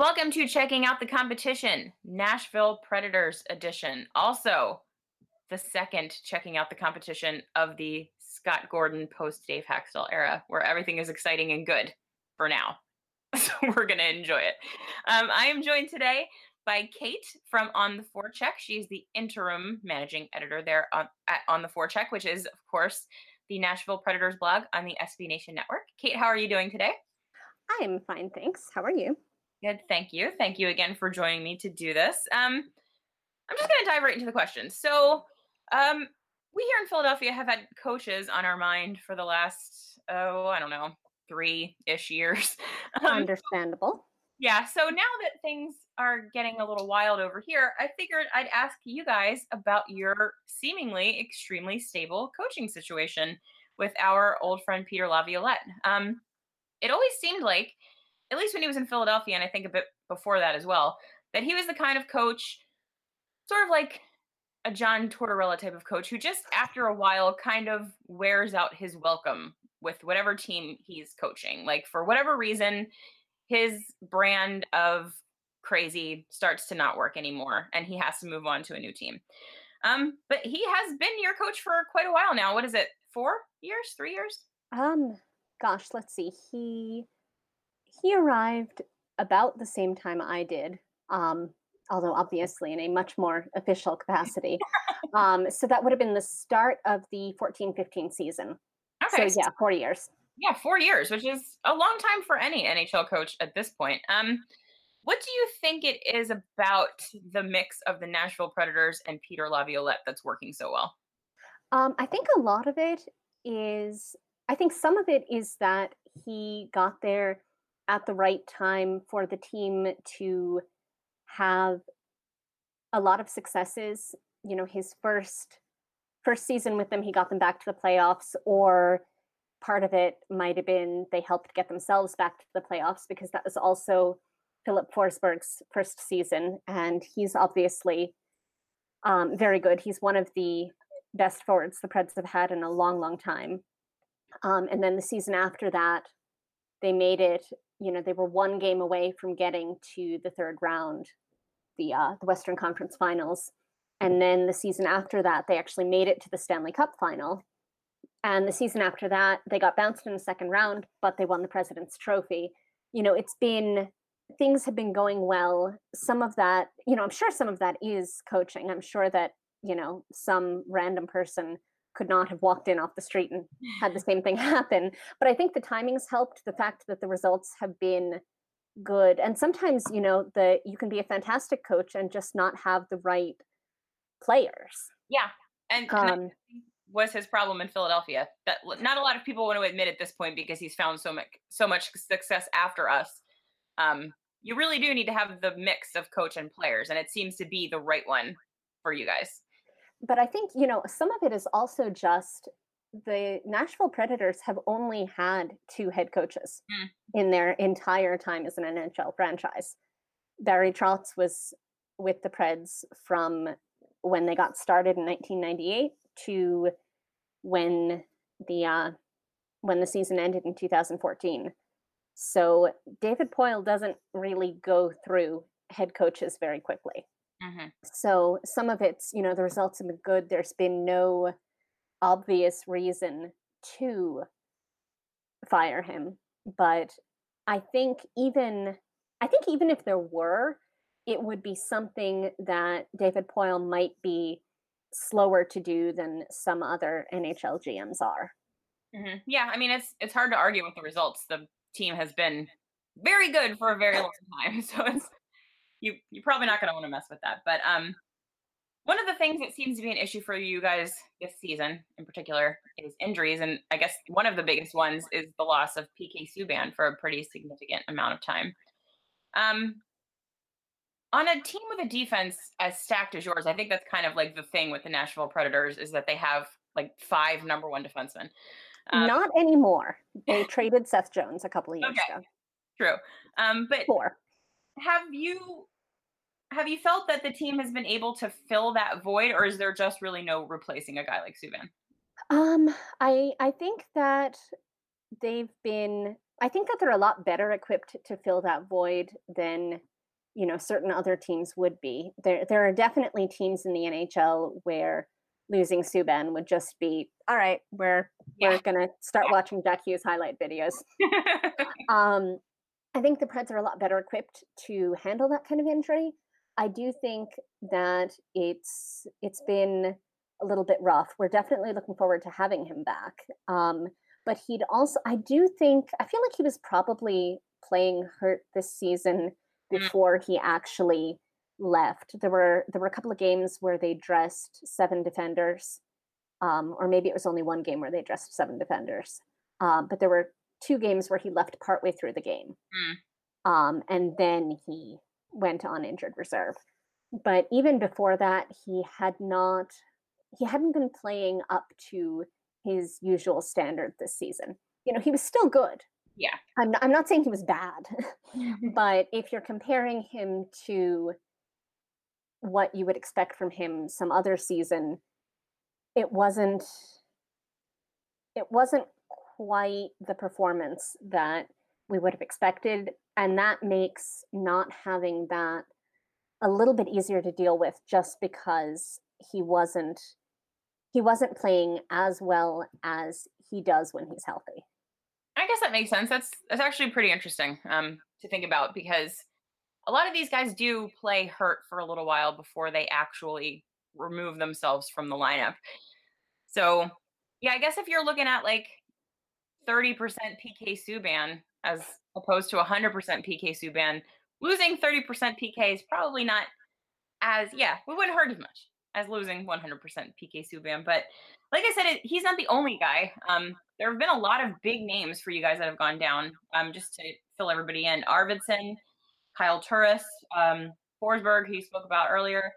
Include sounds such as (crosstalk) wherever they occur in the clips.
Welcome to Checking Out the Competition, Nashville Predators edition. Also, the second Checking Out the Competition of the Scott Gordon post Dave Hakstol era, where everything is exciting and good for now. (laughs) So we're going to enjoy it. Um, I am joined today by Kate from On the Four Forecheck. She's the interim managing editor there on, at On the Forecheck, which is, of course, the Nashville Predators blog on the SB Nation Network. Kate, how are you doing today? I'm fine, thanks. How are you? Good. Thank you. Thank you again for joining me to do this. Um, I'm just going to dive right into the questions. So, um, we here in Philadelphia have had coaches on our mind for the last, oh, I don't know, three ish years. (laughs) Um, Understandable. Yeah. So now that things are getting a little wild over here, I figured I'd ask you guys about your seemingly extremely stable coaching situation with our old friend Peter Laviolette. Um, it always seemed like at least when he was in Philadelphia, and I think a bit before that as well, that he was the kind of coach, sort of like a John Tortorella type of coach, who just after a while kind of wears out his welcome with whatever team he's coaching. Like for whatever reason, his brand of crazy starts to not work anymore, and he has to move on to a new team. Um, but he has been your coach for quite a while now. What is it? Four years? Three years? Um, gosh, let's see. He he arrived about the same time I did, um, although obviously in a much more official capacity. um, so that would have been the start of the 14 15 season. Okay. So, yeah, four years. Yeah, four years, which is a long time for any NHL coach at this point. Um, what do you think it is about the mix of the Nashville Predators and Peter Laviolette that's working so well? Um, I think a lot of it is, I think some of it is that he got there at the right time for the team to have a lot of successes. You know, his first first season with them, he got them back to the playoffs, or part of it might have been they helped get themselves back to the playoffs because that was also Philip Forsberg's first season, and he's obviously um, very good. He's one of the best forwards the Preds have had in a long, long time. Um, and then the season after that, they made it you know they were one game away from getting to the third round the uh, the western conference finals. And then the season after that they actually made it to the stanley cup final. And the season after that they got bounced in the second round but they won the president's trophy. You know it's been things have been going well. Some of that you know i'm sure some of that is coaching. I'm sure that you know some random person could not have walked in off the street and had the (laughs) same thing happen. But I think the timings helped. The fact that the results have been good, and sometimes you know the you can be a fantastic coach and just not have the right players. Yeah, and, um, was his problem in Philadelphia. That not a lot of people want to admit at this point because he's found so much so much success after us. Um, you really do need to have the mix of coach and players, and it seems to be the right one for you guys but I think, you know, some of it is also just the Nashville Predators have only had two head coaches mm. in their entire time as an NHL franchise. Barry Trotz was with the Preds from when they got started in 1998 to when the uh, when the season ended in 2014. So David Poile doesn't really go through head coaches very quickly. Mm-hmm. So some of it's, you know, the results have been good. There's been no obvious reason to fire him. But I think even I think even if there were, it would be something that David Poile might be slower to do than some other NHL GMs are. Mm-hmm. Yeah, I mean it's it's hard to argue with the results. The team has been very good for a very (laughs) long time, (laughs) so it's you you're probably not going to want to mess with that. But um, one of the things that seems to be an issue for you guys this season, in particular, is injuries, and I guess one of the biggest ones is the loss of PK Subban for a pretty significant amount of time. Um, on a team with a defense as stacked as yours, I think that's kind of like the thing with the Nashville Predators is that they have like five number one defensemen. Um, Not anymore. They (laughs) traded Seth Jones a couple of years okay. ago. True. Um, but four. Have you have you felt that the team has been able to fill that void, or is there just really no replacing a guy like Subban? Um, I I think that they've been. I think that they're a lot better equipped to fill that void than you know certain other teams would be. There there are definitely teams in the NHL where losing Subban would just be all right. We're yeah. we're gonna start yeah. watching Jack Hughes highlight videos. (laughs) um, I think the Preds are a lot better equipped to handle that kind of injury. I do think that it's it's been a little bit rough. We're definitely looking forward to having him back. Um, but he'd also, I do think, I feel like he was probably playing hurt this season mm. before he actually left. There were there were a couple of games where they dressed seven defenders, um, or maybe it was only one game where they dressed seven defenders. Um, but there were two games where he left partway through the game, mm. um, and then he went on injured reserve. But even before that, he had not he hadn't been playing up to his usual standard this season. You know, he was still good. Yeah. I'm not, I'm not saying he was bad, (laughs) (laughs) but if you're comparing him to what you would expect from him some other season, it wasn't it wasn't quite the performance that we would have expected and that makes not having that a little bit easier to deal with just because he wasn't he wasn't playing as well as he does when he's healthy. I guess that makes sense. That's that's actually pretty interesting um, to think about because a lot of these guys do play hurt for a little while before they actually remove themselves from the lineup. So, yeah, I guess if you're looking at like 30% PK Subban as opposed to 100% PK Subban, losing 30% PK is probably not as, yeah, we wouldn't hurt as much as losing 100% PK Subban. But like I said, it, he's not the only guy. Um, there have been a lot of big names for you guys that have gone down. Um, just to fill everybody in, Arvidsson, Kyle Turris, um, Forsberg, who you spoke about earlier.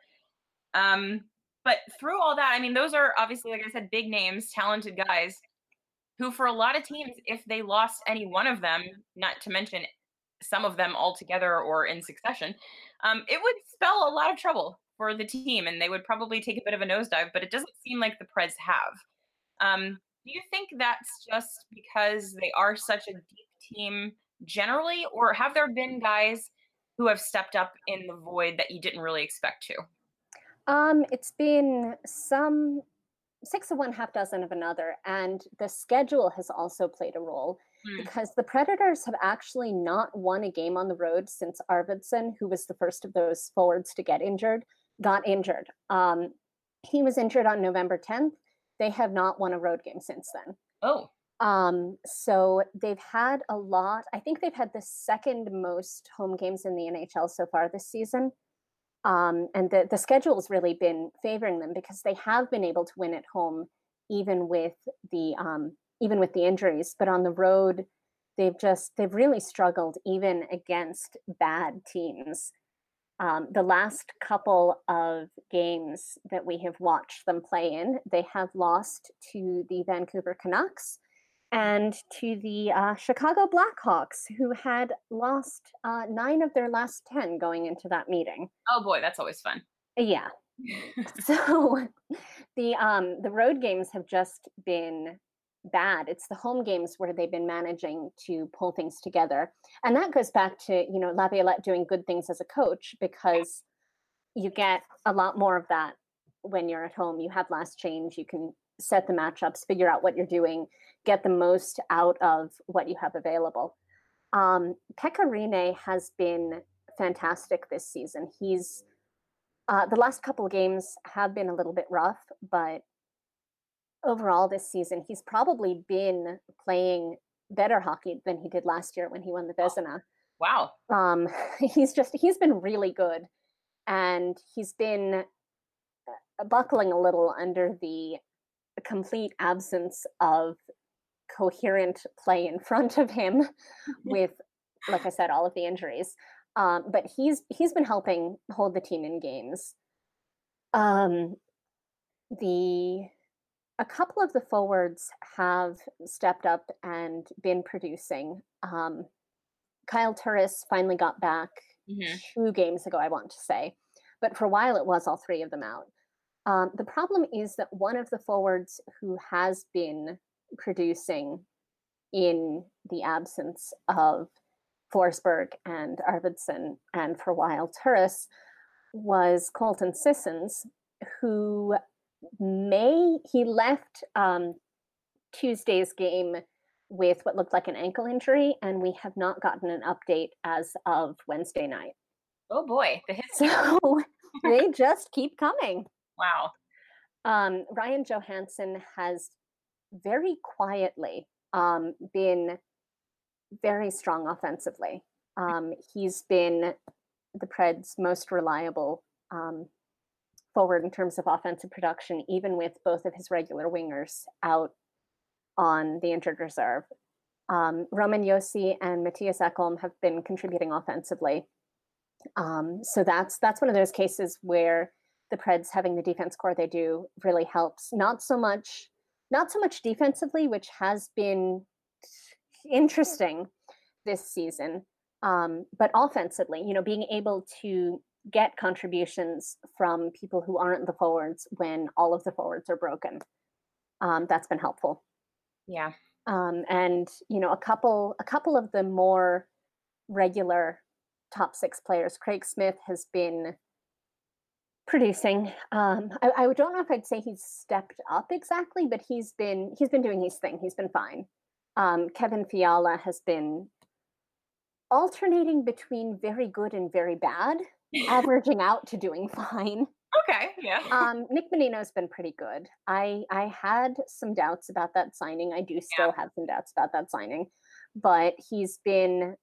Um, but through all that, I mean, those are obviously, like I said, big names, talented guys who, for a lot of teams, if they lost any one of them, not to mention some of them all together or in succession, um, it would spell a lot of trouble for the team and they would probably take a bit of a nosedive, but it doesn't seem like the Preds have. Um, do you think that's just because they are such a deep team generally, or have there been guys who have stepped up in the void that you didn't really expect to? Um, it's been some six of one, half dozen of another, and the schedule has also played a role mm. because the Predators have actually not won a game on the road since Arvidsson, who was the first of those forwards to get injured, got injured. Um, he was injured on November 10th. They have not won a road game since then. Oh. Um, so they've had a lot. I think they've had the second most home games in the NHL so far this season. Um, and the, the schedule has really been favoring them because they have been able to win at home even with the um, even with the injuries. But on the road, they've just they've really struggled even against bad teams um, the last couple of games that we have watched them play in, they have lost to the Vancouver Canucks and to the uh, Chicago Blackhawks, who had lost uh, nine of their last 10 going into that meeting. Oh boy, that's always fun. Yeah. (laughs) so (laughs) the um, the road games have just been bad. It's the home games where they've been managing to pull things together. And that goes back to, you know, Laviolette doing good things as a coach because you get a lot more of that when you're at home. You have last change, you can set the matchups, figure out what you're doing, get the most out of what you have available. Um, Pekka Rinne has been fantastic this season. He's uh, the last couple of games have been a little bit rough, but overall this season, he's probably been playing better hockey than he did last year when he won the Vezina. Wow. Um, (laughs) he's just he's been really good, and he's been uh, buckling a little under the complete absence of coherent play in front of him (laughs) with like i said all of the injuries Um, but he's he's been helping hold the team in games. Um, the a couple of the forwards have stepped up and been producing. Um, Kyle Turris finally got back mm-hmm. two games ago, I want to say, but for a while it was all three of them out. Um, the problem is that one of the forwards who has been producing in the absence of Forsberg and Arvidsson, and for a while Turris, was Colton Sissons, who May he left um, Tuesday's game with what looked like an ankle injury, and we have not gotten an update as of Wednesday night. Oh boy, the (laughs) hits. So they just keep coming. Wow. Um, Ryan Johansen has very quietly um, been very strong offensively. Um, he's been the Preds' most reliable um, forward in terms of offensive production, even with both of his regular wingers out on the injured reserve. Um, Roman Josi and Mattias Ekholm have been contributing offensively. Um, so that's that's one of those cases where the Preds having the defense core they do really helps. Not so much, not so much defensively, which has been interesting this season, um, but offensively, you know, being able to get contributions from people who aren't the forwards when all of the forwards are broken. Um, that's been helpful. Yeah. Um, and you know, a couple a couple of the more regular top six players, Craig Smith has been producing. Um, I, I don't know if I'd say he's stepped up exactly, but he's been he's been doing his thing. He's been fine. Um, Kevin Fiala has been alternating between very good and very bad (laughs) averaging out to doing fine. Okay, yeah. (laughs) Um, Nick Bonino's been pretty good. I I had some doubts about that signing. I do still yeah. have some doubts about that signing, but he's been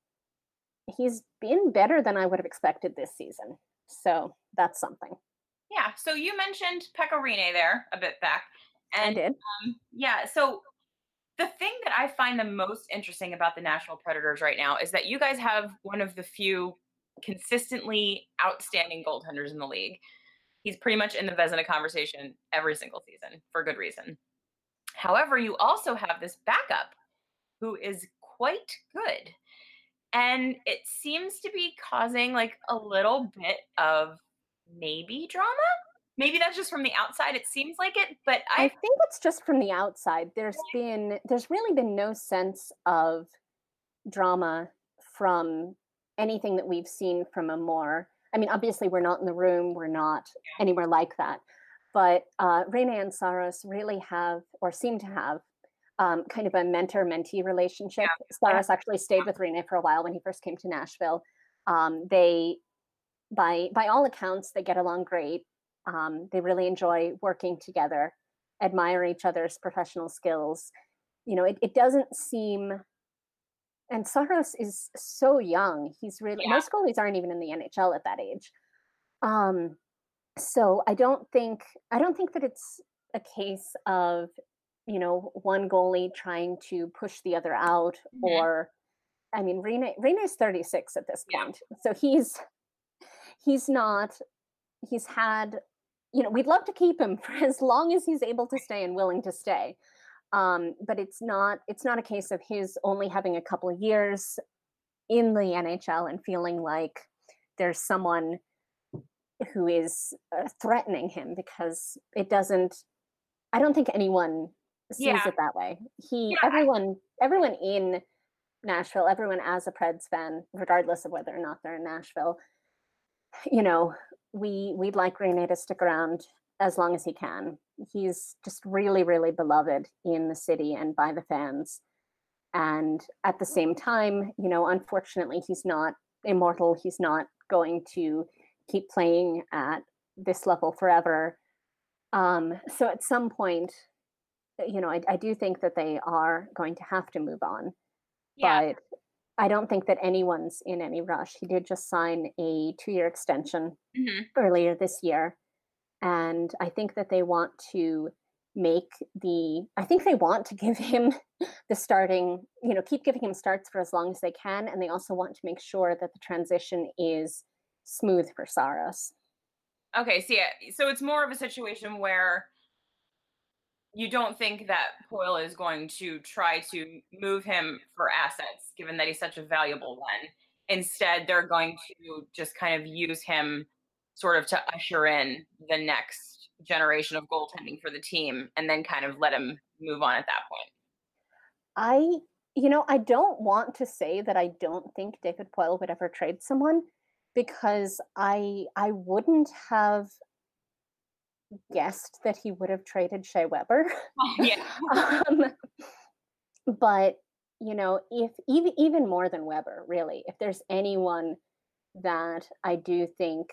he's been better than I would have expected this season. So that's something. Yeah. So you mentioned Pekka Rinne there a bit back, and I did. Um, yeah. So the thing that I find the most interesting about the Nashville Predators right now is that you guys have one of the few consistently outstanding goaltenders in the league. He's pretty much in the Vezina conversation every single season for good reason. However, you also have this backup who is quite good. And it seems to be causing like a little bit of maybe drama. Maybe that's just from the outside. It seems like it, but I, I think it's just from the outside. There's been there's really been no sense of drama from anything that we've seen from a more i mean obviously we're not in the room we're not anywhere like that but uh, Rinne and Saros really have or seem to have um, kind of a mentor mentee relationship. Yeah. Saros actually stayed with Rinne for a while when he first came to Nashville. Um, they, by by all accounts, they get along great. Um, they really enjoy working together, admire each other's professional skills. You know, it, it doesn't seem and Saros is so young. He's really yeah. most goalies aren't even in the NHL at that age. Um, so I don't think I don't think that it's a case of you know one goalie trying to push the other out mm-hmm. or I mean Rena Rinne is 36 at this point. Yeah. So he's he's not he's had you know we'd love to keep him (laughs) for as long as he's able to stay and willing to stay um, but it's not it's not a case of his only having a couple of years in the NHL and feeling like there's someone who is uh, threatening him because it doesn't I don't think anyone sees yeah. it that way. He yeah. everyone everyone in Nashville, everyone as a Preds fan, regardless of whether or not they're in Nashville, you know, we we'd like Rinne to stick around as long as he can. He's just really, really beloved in the city and by the fans. And at the same time, you know, unfortunately, he's not immortal. He's not going to keep playing at this level forever. Um, so at some point, you know, I, I, do think that they are going to have to move on. Yeah. But I don't think that anyone's in any rush. He did just sign a two year extension mm-hmm. earlier this year. And I think that they want to make the I think they want to (laughs) give him the starting, you know, keep giving him starts for as long as they can. And they also want to make sure that the transition is smooth for Saros. Okay, so yeah, so it's more of a situation where you don't think that Poile is going to try to move him for assets, given that he's such a valuable one. Instead, they're going to just kind of use him sort of to usher in the next generation of goaltending for the team and then kind of let him move on at that point. I, you know, I don't want to say that I don't think David Poile would ever trade someone because I I wouldn't have guessed that he would have traded Shea Weber. (laughs) yeah. (laughs) um, but you know, if even even more than Weber, really, if there's anyone that I do think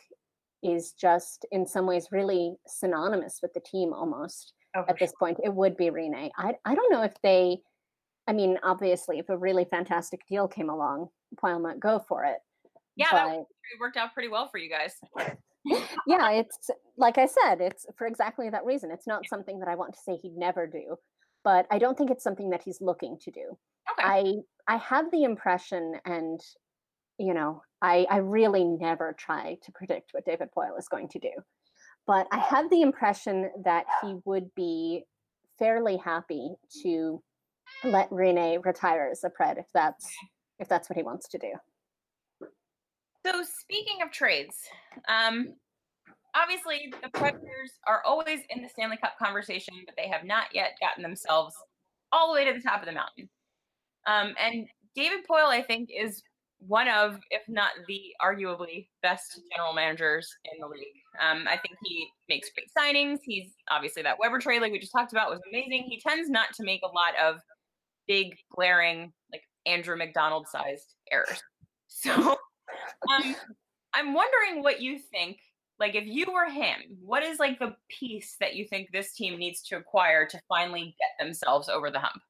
is just in some ways really synonymous with the team almost oh, at this point, it would be Rinne. I I don't know if they I mean, obviously, if a really fantastic deal came along, Poile might go for it. Yeah, but, that worked out pretty well for you guys. Yeah, it's like I said, it's for exactly that reason. It's not something that I want to say he'd never do, but I don't think it's something that he's looking to do. Okay. I I have the impression, and you know, I I really never try to predict what David Poile is going to do, but I have the impression that he would be fairly happy to let Rinne retire as a pred if that's if that's what he wants to do. So speaking of trades, um, obviously the Predators are always in the Stanley Cup conversation, but they have not yet gotten themselves all the way to the top of the mountain. Um, and David Poile, I think, is one of, if not the arguably best general managers in the league. Um, I think he makes great signings. He's obviously that Weber trade, like we just talked about, was amazing. He tends not to make a lot of big, glaring, like Andrew MacDonald sized errors. (laughs) So um, I'm wondering what you think. Like, if you were him, what is like the piece that you think this team needs to acquire to finally get themselves over the hump?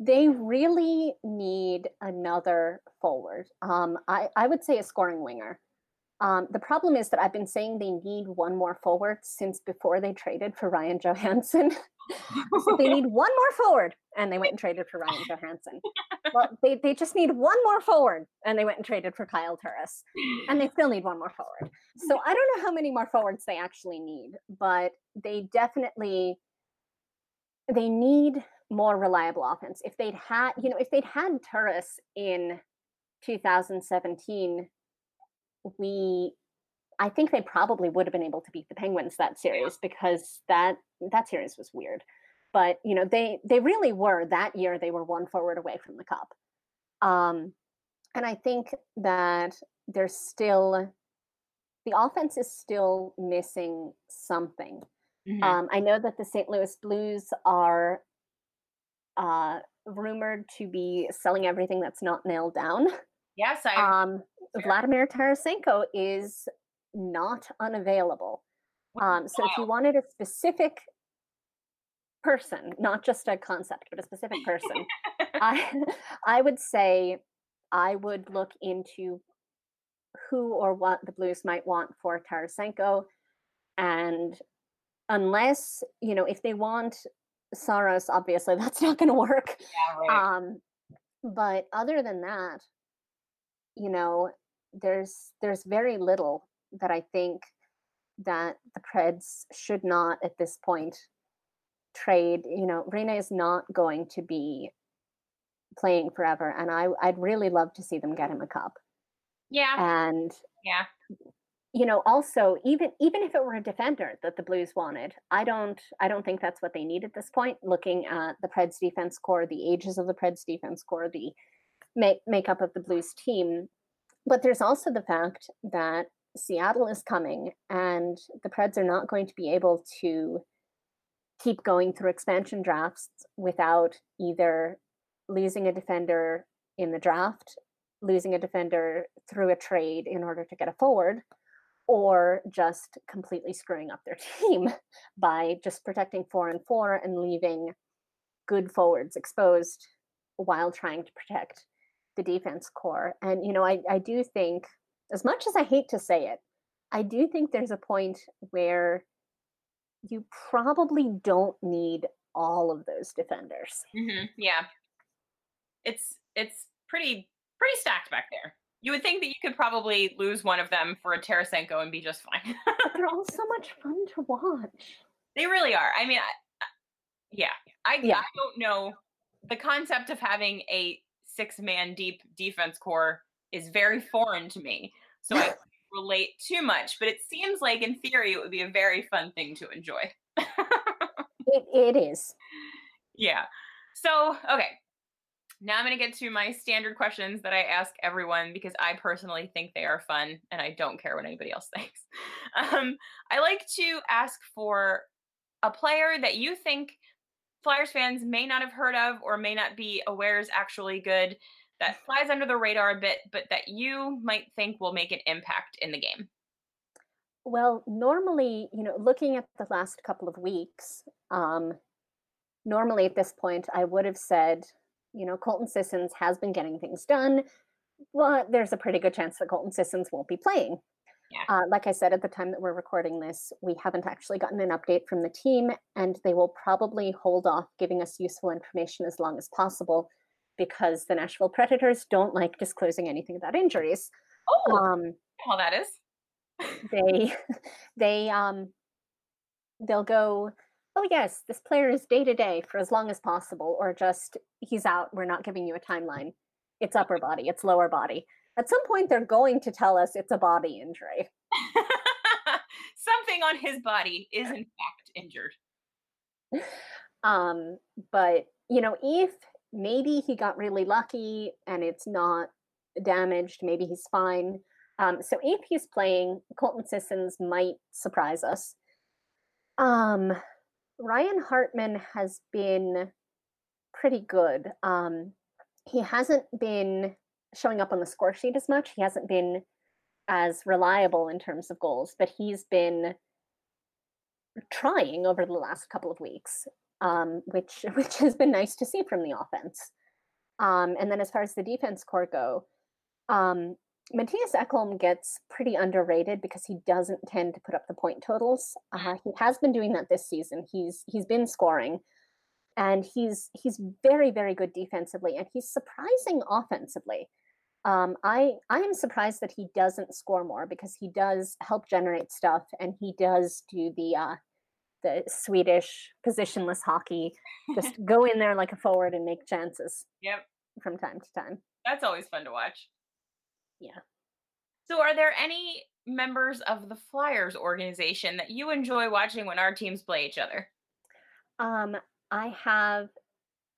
They really need another forward. Um, I, I would say a scoring winger. Um, the problem is that I've been saying they need one more forward since before they traded for Ryan Johansen. (laughs) so they need one more forward, and they went and traded for Ryan (laughs) Johansen. well, they, they just need one more forward, and they went and traded for Kyle Turris, and they still need one more forward. So I don't know how many more forwards they actually need, but they definitely they need more reliable offense. If they'd had, you know, if they'd had Turris in 2017, we I think they probably would have been able to beat the Penguins that series because that that series was weird. But you know, they they really were that year. They were one forward away from the cup, um, and I think that there's still the offense is still missing something. Mm-hmm. Um, I know that the St. Louis Blues are uh, rumored to be selling everything that's not nailed down. Yes, I. Um. Vladimir Tarasenko is not unavailable. Um, so if you wanted a specific person, not just a concept, but a specific person, I (laughs) (laughs) I would say I would look into who or what the Blues might want for Tarasenko, and unless you know if they want Saros, obviously (laughs) that's not going to work. Yeah, right. Um, but other than that, you know, there's there's very little that I think that the Preds should not at this point trade. You know, Rinne is not going to be playing forever, and I I'd really love to see them get him a cup. Yeah. And yeah. You know, also even even if it were a defender that the Blues wanted, I don't I don't think that's what they need at this point. Looking at the Preds defense core, the ages of the Preds defense core, the make, makeup of the Blues team, but there's also the fact that Seattle is coming and the Preds are not going to be able to keep going through expansion drafts without either losing a defender in the draft, losing a defender through a trade in order to get a forward, or just completely screwing up their (laughs) team by just protecting four and four and leaving good forwards exposed while trying to protect the defense core. And, you know, I, I do think, as much as I hate to say it, I do think there's a point where you probably don't need all of those defenders. Mm-hmm. Yeah, it's it's pretty pretty stacked back there. You would think that you could probably lose one of them for a Tarasenko and be just fine. (laughs) they're all so much fun to watch. They really are. I mean, I, yeah, I yeah. I don't know the concept of having a six man deep defense core is very foreign to me. So I relate too much, but it seems like in theory it would be a very fun thing to enjoy. (laughs) it, it is. Yeah. So, okay. Now I'm going to get to my standard questions that I ask everyone because I personally think they are fun and I don't care what anybody else (laughs) thinks. Um, I like to ask for a player that you think Flyers fans may not have heard of or may not be aware is actually good that flies under the radar a bit, but that you might think will make an impact in the game? Well, normally, you know, looking at the last couple of weeks, um, normally at this point, I would have said, you know, Colton Sissons has been getting things done, Well, there's a pretty good chance that Colton Sissons won't be playing. Yeah. Uh, like I said at the time that we're recording this, we haven't actually gotten an update from the team, and they will probably hold off giving us useful information as long as possible because the Nashville Predators don't like disclosing anything about injuries. Oh, um, well, that is. they, (laughs) (laughs) they, um, they'll go. Oh yes, this player is day to day for as long as possible, or just he's out. We're not giving you a timeline. It's upper body. It's lower body. At some point, they're going to tell us it's a body injury. (laughs) Something on his body is in fact injured. Um, but you know, if maybe he got really lucky and it's not damaged. Maybe he's fine. Um, so if he's playing, Colton Sissons might surprise us. Um, Ryan Hartman has been pretty good. Um, he hasn't been showing up on the score sheet as much. He hasn't been as reliable in terms of goals, but he's been trying over the last couple of weeks um, which (laughs) which has been nice to see from the offense. Um, and then as far as the defense core go, um, Mattias Ekholm gets pretty underrated because he doesn't tend to put up the point totals. Uh, he has been doing that this season. He's he's been scoring, and he's he's very very good defensively, and he's surprising offensively. Um, I I am surprised that he doesn't score more because he does help generate stuff, and he does do the uh, the Swedish positionless hockey. Just (laughs) go in there like a forward and make chances. Yep. From time to time. That's always fun to watch. Yeah. So, are there any members of the Flyers organization that you enjoy watching when our teams play each other? Um, I have.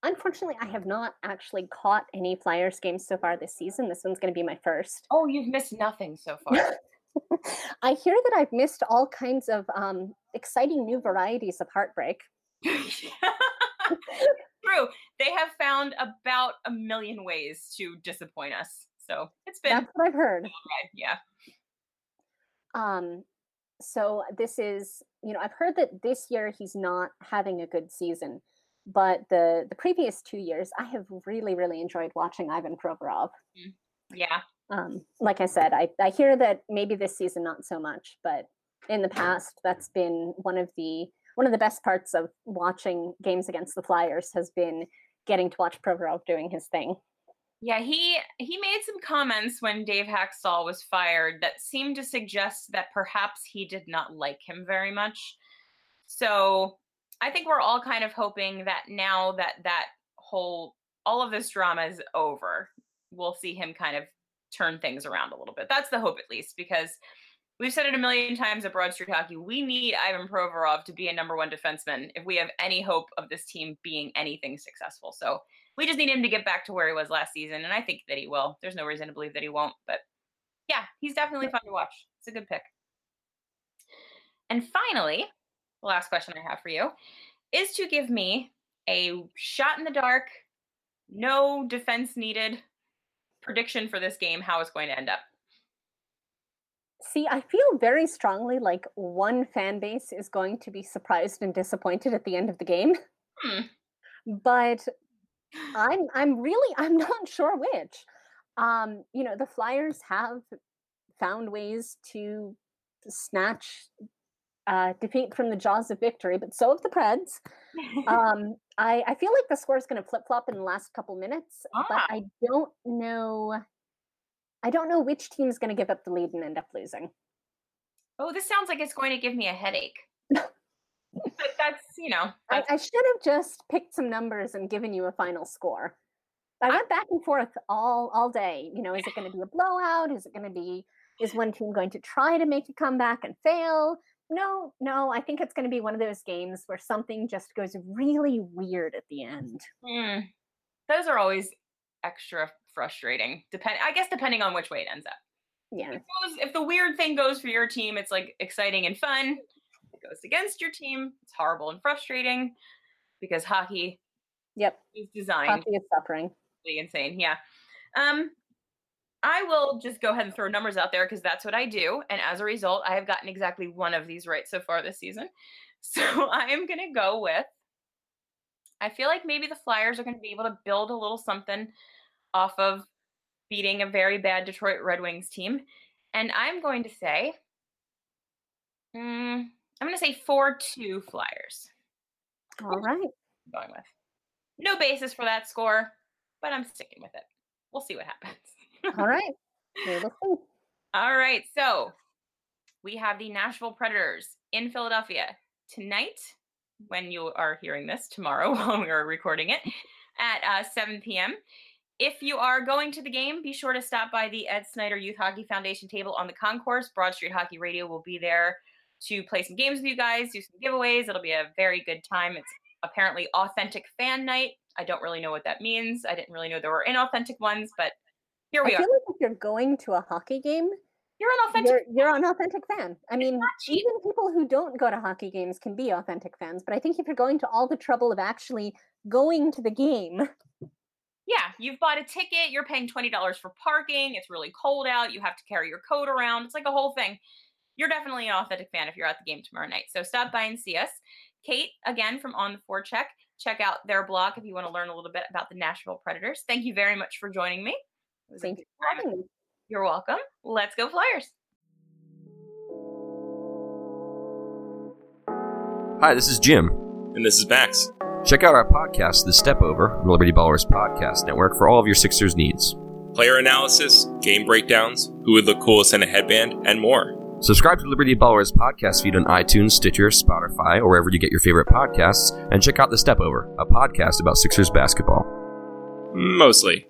Unfortunately, I have not actually caught any Flyers games so far this season. This one's going to be my first. Oh, you've missed nothing so far. (laughs) I hear that I've missed all kinds of um, exciting new varieties of heartbreak. (laughs) True. They have found about a million ways to disappoint us. So it's been That's what I've heard. Yeah. Um so this is, you know, I've heard that this year he's not having a good season, but the the previous 2 years I have really really enjoyed watching Ivan Provorov. Mm. Yeah. Um like I said, I I hear that maybe this season not so much, but in the past that's been one of the one of the best parts of watching games against the Flyers has been getting to watch Provorov doing his thing. Yeah, he he made some comments when Dave Hakstol was fired that seemed to suggest that perhaps he did not like him very much. So I think we're all kind of hoping that now that that whole all of this drama is over, we'll see him kind of turn things around a little bit. That's the hope at least because We've said it a million times at Broad Street Hockey. We need Ivan Provorov to be a number one defenseman if we have any hope of this team being anything successful. So we just need him to get back to where he was last season, and I think that he will. There's no reason to believe that he won't, but yeah, he's definitely fun to watch. It's a good pick. And finally, the last question I have for you is to give me a shot in the dark, no defense needed prediction for this game, how it's going to end up. See, I feel very strongly like one fan base is going to be surprised and disappointed at the end of the game. Hmm. But I'm I'm really I'm (laughs) not sure which. Um, you know, the Flyers have found ways to snatch uh, defeat from the jaws of victory, but so have the Preds. (laughs) Um, I, I feel like the score is going to flip flop in the last couple minutes, ah. but I don't know. I don't know which team is going to give up the lead and end up losing. Oh, this sounds like it's going to give me a headache. (laughs) but that's you know. That's... I, I should have just picked some numbers and given you a final score. I went back and forth all all day. You know, is it going to be a blowout? Is it going to be is one team going to try to make a comeback and fail? No, no, I think it's going to be one of those games where something just goes really weird at the end. Mm. Those are always extra frustrating. Depend, I guess, depending on which way it ends up. Yeah. If, goes, if the weird thing goes for your team, it's like exciting and fun. If it goes against your team, it's horrible and frustrating because hockey. Yep. Is designed. Hockey is suffering. Insane. Yeah. Um, I will just go ahead and throw numbers out there because that's what I do. And as a result, I have gotten exactly one of these right so far this season. (laughs) So I am going to go with I feel like maybe the Flyers are going to be able to build a little something off of beating a very bad Detroit Red Wings team. And I'm going to say, mm, I'm going to say 4 2 Flyers. All right. going with. No basis for that score, but I'm sticking with it. We'll see what happens. (laughs) All right. All right. So we have the Nashville Predators in Philadelphia tonight when you are hearing this tomorrow (laughs) while we are recording it at uh, 7 p.m. If you are going to the game, be sure to stop by the Ed Snider Youth Hockey Foundation table on the concourse. Broad Street Hockey Radio will be there to play some games with you guys, do some giveaways. It'll be a very good time. It's apparently authentic fan night. I don't really know what that means. I didn't really know there were inauthentic ones, but here we I are. feel like if you're going to a hockey game, you're an authentic. You're, you're an authentic fan. I mean, even people who don't go to hockey games can be authentic fans. But I think if you're going to all the trouble of actually going to the game, yeah, you've bought a ticket. You're paying twenty dollars for parking. It's really cold out. You have to carry your coat around. It's like a whole thing. You're definitely an authentic fan if you're at the game tomorrow night. So stop by and see us. Kate, again from On the Forecheck. Check out their blog if you want to learn a little bit about the Nashville Predators. Thank you very much for joining me. Thank you for having me. You're welcome. Let's go Flyers. Hi, this is Jim. And this is Max. Check out our podcast, The Step Over, Liberty Ballers Podcast Network for all of your Sixers needs. Player analysis, game breakdowns, who would look coolest in a headband, and more. Subscribe to Liberty Ballers podcast feed on iTunes, Stitcher, Spotify, or wherever you get your favorite podcasts, and check out The Step Over, a podcast about Sixers basketball. Mostly.